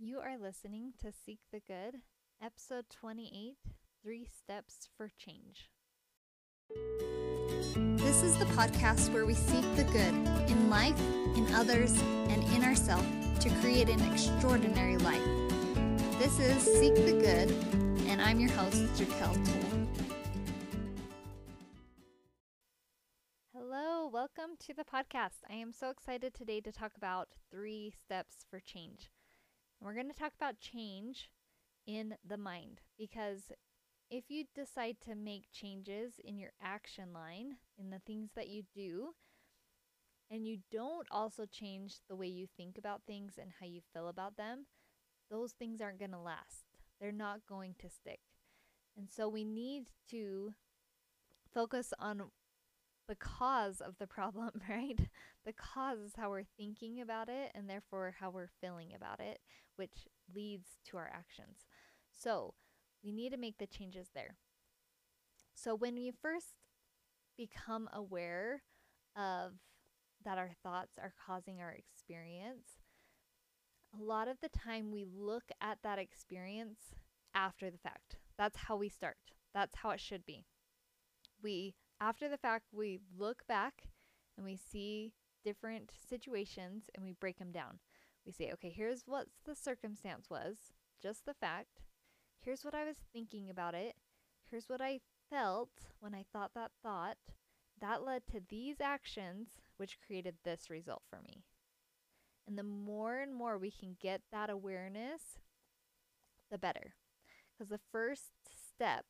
You are listening to Seek the Good, episode 28 Three Steps for Change. This is the podcast where we seek the good in life, in others, and in ourselves to create an extraordinary life. This is Seek the Good, and I'm your host, Jaquel Toole. Hello, welcome to the podcast. I am so excited today to talk about three steps for change. We're going to talk about change in the mind because if you decide to make changes in your action line, in the things that you do, and you don't also change the way you think about things and how you feel about them, those things aren't going to last. They're not going to stick. And so we need to focus on the cause of the problem, right? The cause is how we're thinking about it and therefore how we're feeling about it, which leads to our actions. So we need to make the changes there. So when we first become aware of that our thoughts are causing our experience, a lot of the time we look at that experience after the fact. That's how we start. That's how it should be. We after the fact, we look back and we see different situations and we break them down. We say, okay, here's what the circumstance was, just the fact. Here's what I was thinking about it. Here's what I felt when I thought that thought. That led to these actions, which created this result for me. And the more and more we can get that awareness, the better. Because the first step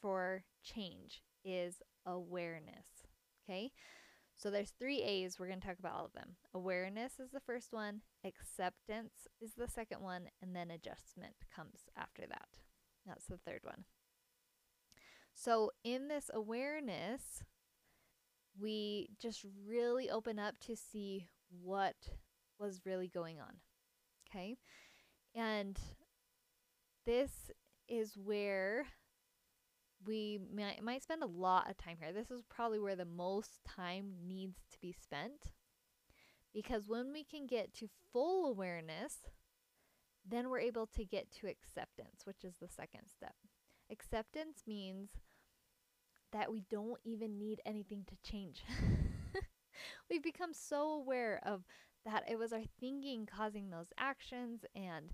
for change is awareness. Okay? So there's three A's. We're going to talk about all of them. Awareness is the first one, acceptance is the second one, and then adjustment comes after that. That's the third one. So in this awareness, we just really open up to see what was really going on. Okay? And this is where we might, might spend a lot of time here. This is probably where the most time needs to be spent. Because when we can get to full awareness, then we're able to get to acceptance, which is the second step. Acceptance means that we don't even need anything to change. We've become so aware of that it was our thinking causing those actions and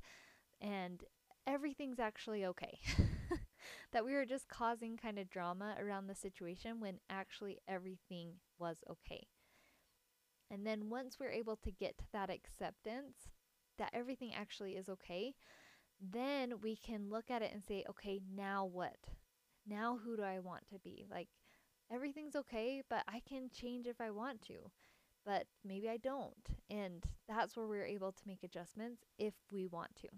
and everything's actually okay. that we were just causing kind of drama around the situation when actually everything was okay. And then once we're able to get to that acceptance that everything actually is okay, then we can look at it and say, okay, now what? Now who do I want to be? Like everything's okay, but I can change if I want to. But maybe I don't. And that's where we're able to make adjustments if we want to.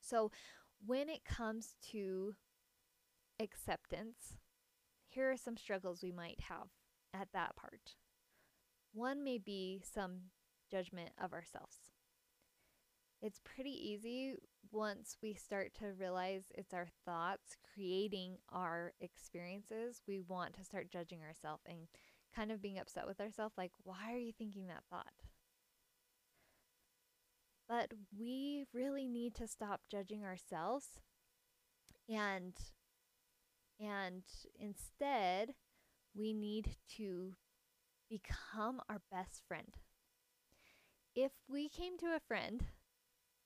So when it comes to acceptance, here are some struggles we might have at that part. One may be some judgment of ourselves. It's pretty easy once we start to realize it's our thoughts creating our experiences. We want to start judging ourselves and kind of being upset with ourselves like, why are you thinking that thought? But we really need to stop judging ourselves and and instead we need to become our best friend. If we came to a friend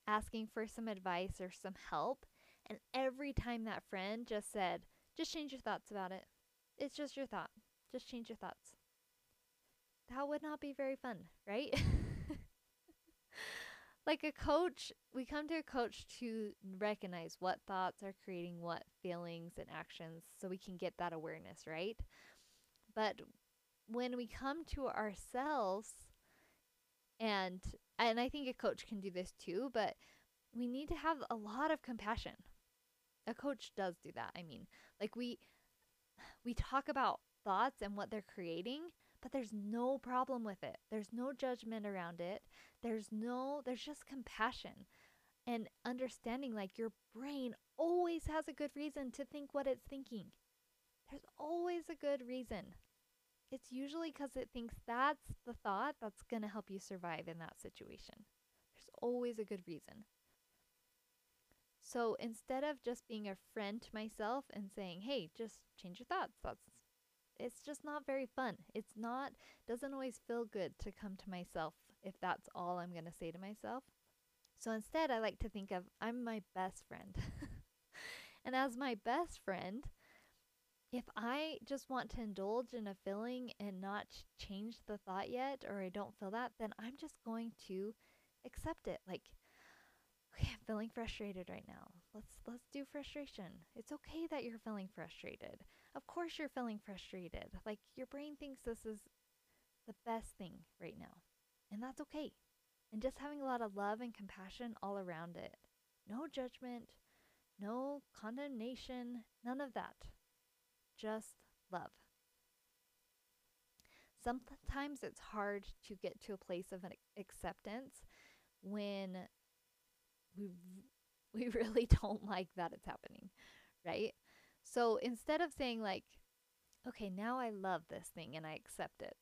asking for some advice or some help, and every time that friend just said, just change your thoughts about it. It's just your thought. Just change your thoughts. That would not be very fun, right? like a coach, we come to a coach to recognize what thoughts are creating what feelings and actions so we can get that awareness, right? But when we come to ourselves and and I think a coach can do this too, but we need to have a lot of compassion. A coach does do that. I mean, like we we talk about thoughts and what they're creating, but there's no problem with it. There's no judgment around it. There's no, there's just compassion and understanding like your brain always has a good reason to think what it's thinking. There's always a good reason. It's usually because it thinks that's the thought that's going to help you survive in that situation. There's always a good reason. So instead of just being a friend to myself and saying, "Hey, just change your thoughts." That's it's just not very fun. It's not doesn't always feel good to come to myself if that's all I'm going to say to myself. So instead, I like to think of I'm my best friend. and as my best friend, if I just want to indulge in a feeling and not change the thought yet, or I don't feel that, then I'm just going to accept it. Like, okay, I'm feeling frustrated right now. Let's let's frustration. It's okay that you're feeling frustrated. Of course you're feeling frustrated. Like your brain thinks this is the best thing right now. And that's okay. And just having a lot of love and compassion all around it. No judgment, no condemnation, none of that. Just love. Sometimes it's hard to get to a place of an acceptance when we we really don't like that it's happening, right? So instead of saying like okay, now I love this thing and I accept it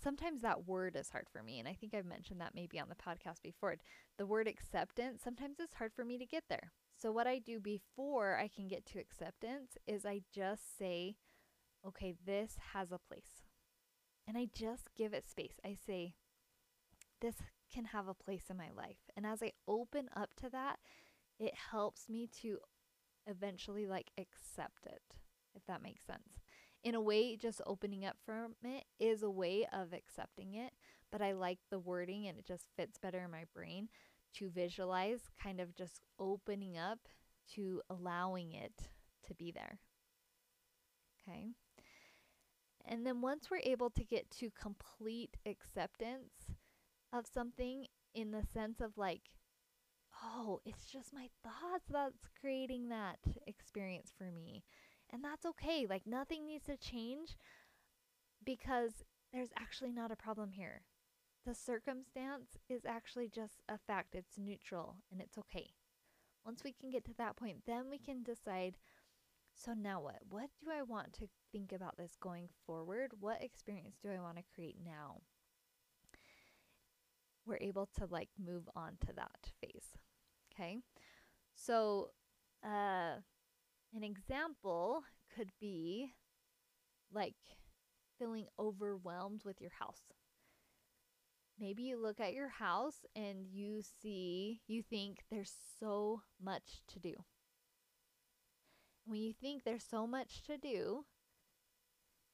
sometimes that word is hard for me. And I think I've mentioned that maybe on the podcast before. The word acceptance, sometimes it's hard for me to get there. So, what I do before I can get to acceptance is I just say, okay, this has a place. And I just give it space. I say, this can have a place in my life. And as I open up to that, it helps me to eventually like accept it, if that makes sense in a way, just opening up from it is a way of accepting it. But I like the wording and it just fits better in my brain to visualize, kind of just opening up to allowing it to be there. Okay. And then once we're able to get to complete acceptance of something in the sense of like, oh, it's just my thoughts that's creating that experience for me. And that's okay. Like nothing needs to change because there's actually not a problem here. The circumstance is actually just a fact, it's neutral and it's okay. Once we can get to that point, then we can decide so now what? What do I want to think about this going forward? What experience do I want to create now? We're able to like move on to that phase. Okay. So, uh, an example could be like feeling overwhelmed with your house. Maybe you look at your house and you see, you think there's so much to do. When you think there's so much to do,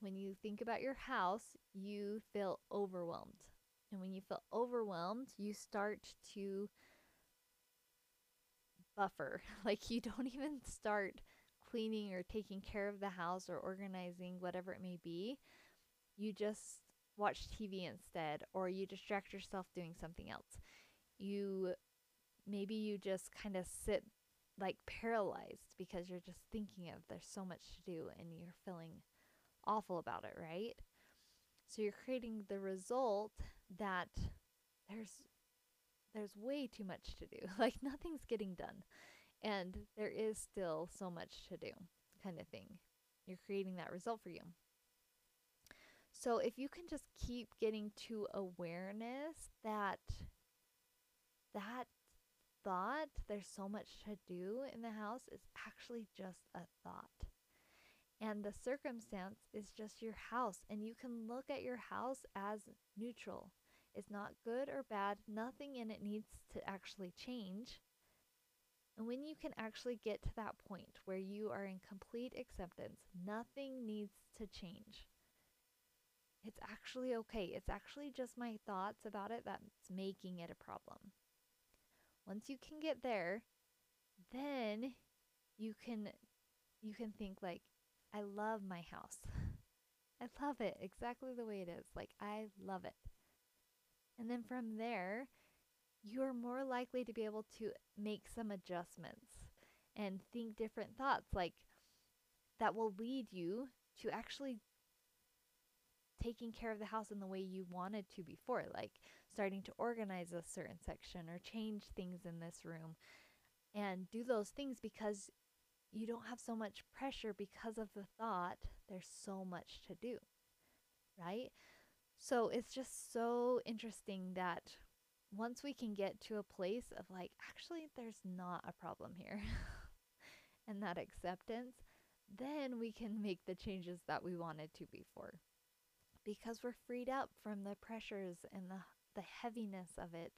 when you think about your house, you feel overwhelmed. And when you feel overwhelmed, you start to buffer. Like you don't even start cleaning or taking care of the house or organizing, whatever it may be, you just watch TV instead or you distract yourself doing something else. You maybe you just kind of sit like paralyzed because you're just thinking of there's so much to do and you're feeling awful about it, right? So you're creating the result that there's there's way too much to do. Like nothing's getting done and there is still so much to do, kind of thing. You're creating that result for you. So if you can just keep getting to awareness that that thought, there's so much to do in the house, is actually just a thought. And the circumstance is just your house. And you can look at your house as neutral. It's not good or bad. Nothing in it needs to actually change. And when you can actually get to that point where you are in complete acceptance, nothing needs to change. It's actually okay. It's actually just my thoughts about it that's making it a problem. Once you can get there, then you can you can think like I love my house. I love it exactly the way it is. Like I love it. And then from there, you're more likely to be able to make some adjustments and think different thoughts like that will lead you to actually taking care of the house in the way you wanted to before like starting to organize a certain section or change things in this room and do those things because you don't have so much pressure because of the thought. There's so much to do right so it's just so interesting that once we can get to a place of like, actually, there's not a problem here, and that acceptance, then we can make the changes that we wanted to before. Because we're freed up from the pressures and the, the heaviness of it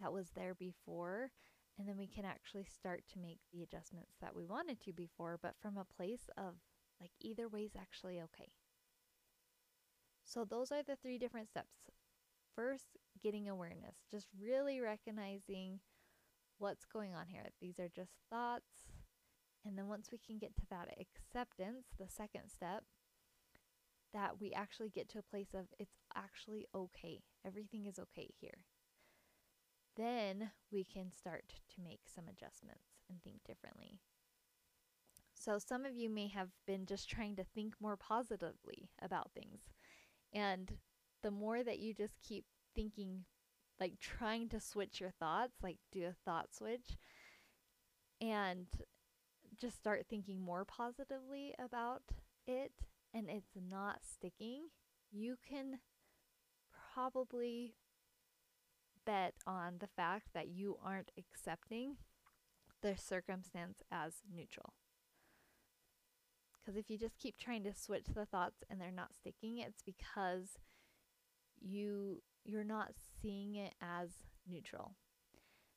that was there before. And then we can actually start to make the adjustments that we wanted to before, but from a place of like either way is actually okay. So, those are the three different steps. First, getting awareness, just really recognizing what's going on here. These are just thoughts. And then once we can get to that acceptance, the second step, that we actually get to a place of it's actually okay. Everything is okay here. Then we can start to make some adjustments and think differently. So, some of you may have been just trying to think more positively about things. And the more that you just keep thinking, like trying to switch your thoughts, like do a thought switch, and just start thinking more positively about it, and it's not sticking, you can probably bet on the fact that you aren't accepting the circumstance as neutral. Because if you just keep trying to switch the thoughts and they're not sticking, it's because you you're not seeing it as neutral.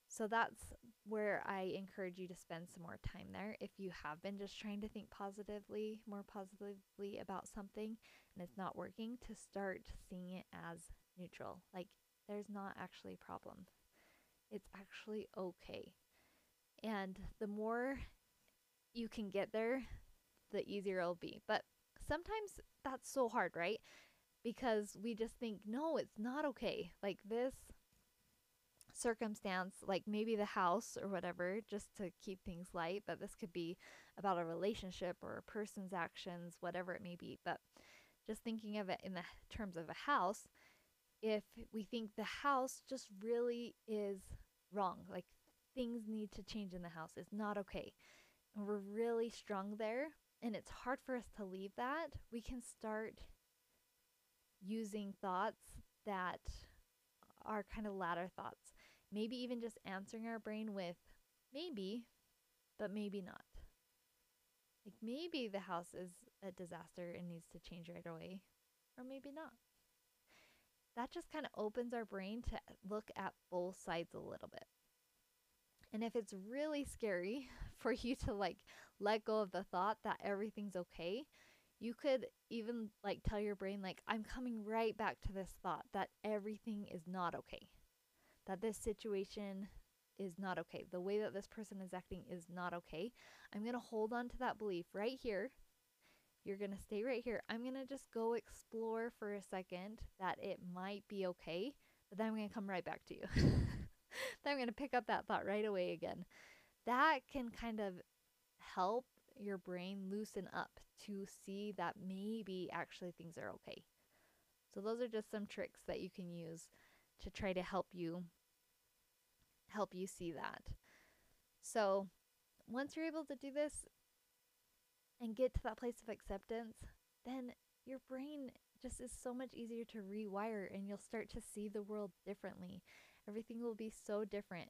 So that's where I encourage you to spend some more time there. If you have been just trying to think positively, more positively about something and it's not working, to start seeing it as neutral. Like there's not actually a problem. It's actually okay. And the more you can get there, the easier it'll be. But sometimes that's so hard, right? Because we just think, no, it's not okay. Like this circumstance, like maybe the house or whatever, just to keep things light, but this could be about a relationship or a person's actions, whatever it may be. But just thinking of it in the terms of a house, if we think the house just really is wrong, like things need to change in the house, it's not okay, and we're really strong there, and it's hard for us to leave that, we can start using thoughts that are kind of ladder thoughts. Maybe even just answering our brain with maybe, but maybe not. Like maybe the house is a disaster and needs to change right away, or maybe not. That just kind of opens our brain to look at both sides a little bit. And if it's really scary for you to like let go of the thought that everything's okay, you could even like tell your brain like I'm coming right back to this thought that everything is not okay that this situation is not okay. The way that this person is acting is not okay. I'm going to hold on to that belief right here. You're going to stay right here. I'm going to just go explore for a second that it might be okay, but then I'm going to come right back to you. then I'm going to pick up that thought right away again. That can kind of help your brain loosen up to see that maybe actually things are okay. So, those are just some tricks that you can use to try to help you help you see that. So, once you're able to do this and get to that place of acceptance, then your brain just is so much easier to rewire and you'll start to see the world differently. Everything will be so different.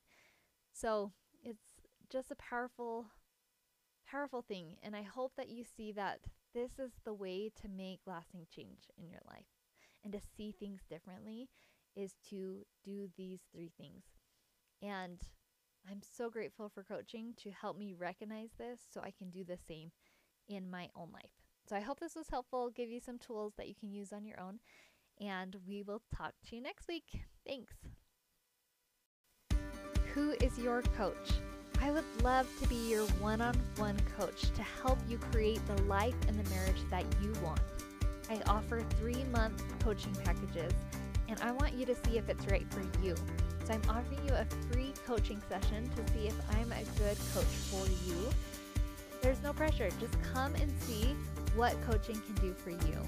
So, it's just a powerful powerful thing and I hope that you see that this is the way to make lasting change in your life and to see things differently is to do these three things. And I'm so grateful for coaching to help me recognize this so I can do the same in my own life. So I hope this was helpful, give you some tools that you can use on your own, and we will talk to you next week. Thanks. Who is your coach? I would love to be your one on one coach to help you create the life and the marriage that you want. I offer three month coaching packages and I want you to see if it's right for you. So I'm offering you a free coaching session to see if I'm a good coach for you. There's no pressure. Just come and see what coaching can do for you.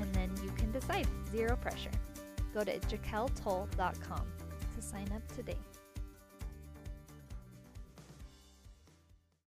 And then you can decide. Zero pressure. Go to jaqueltoll.com to sign up today.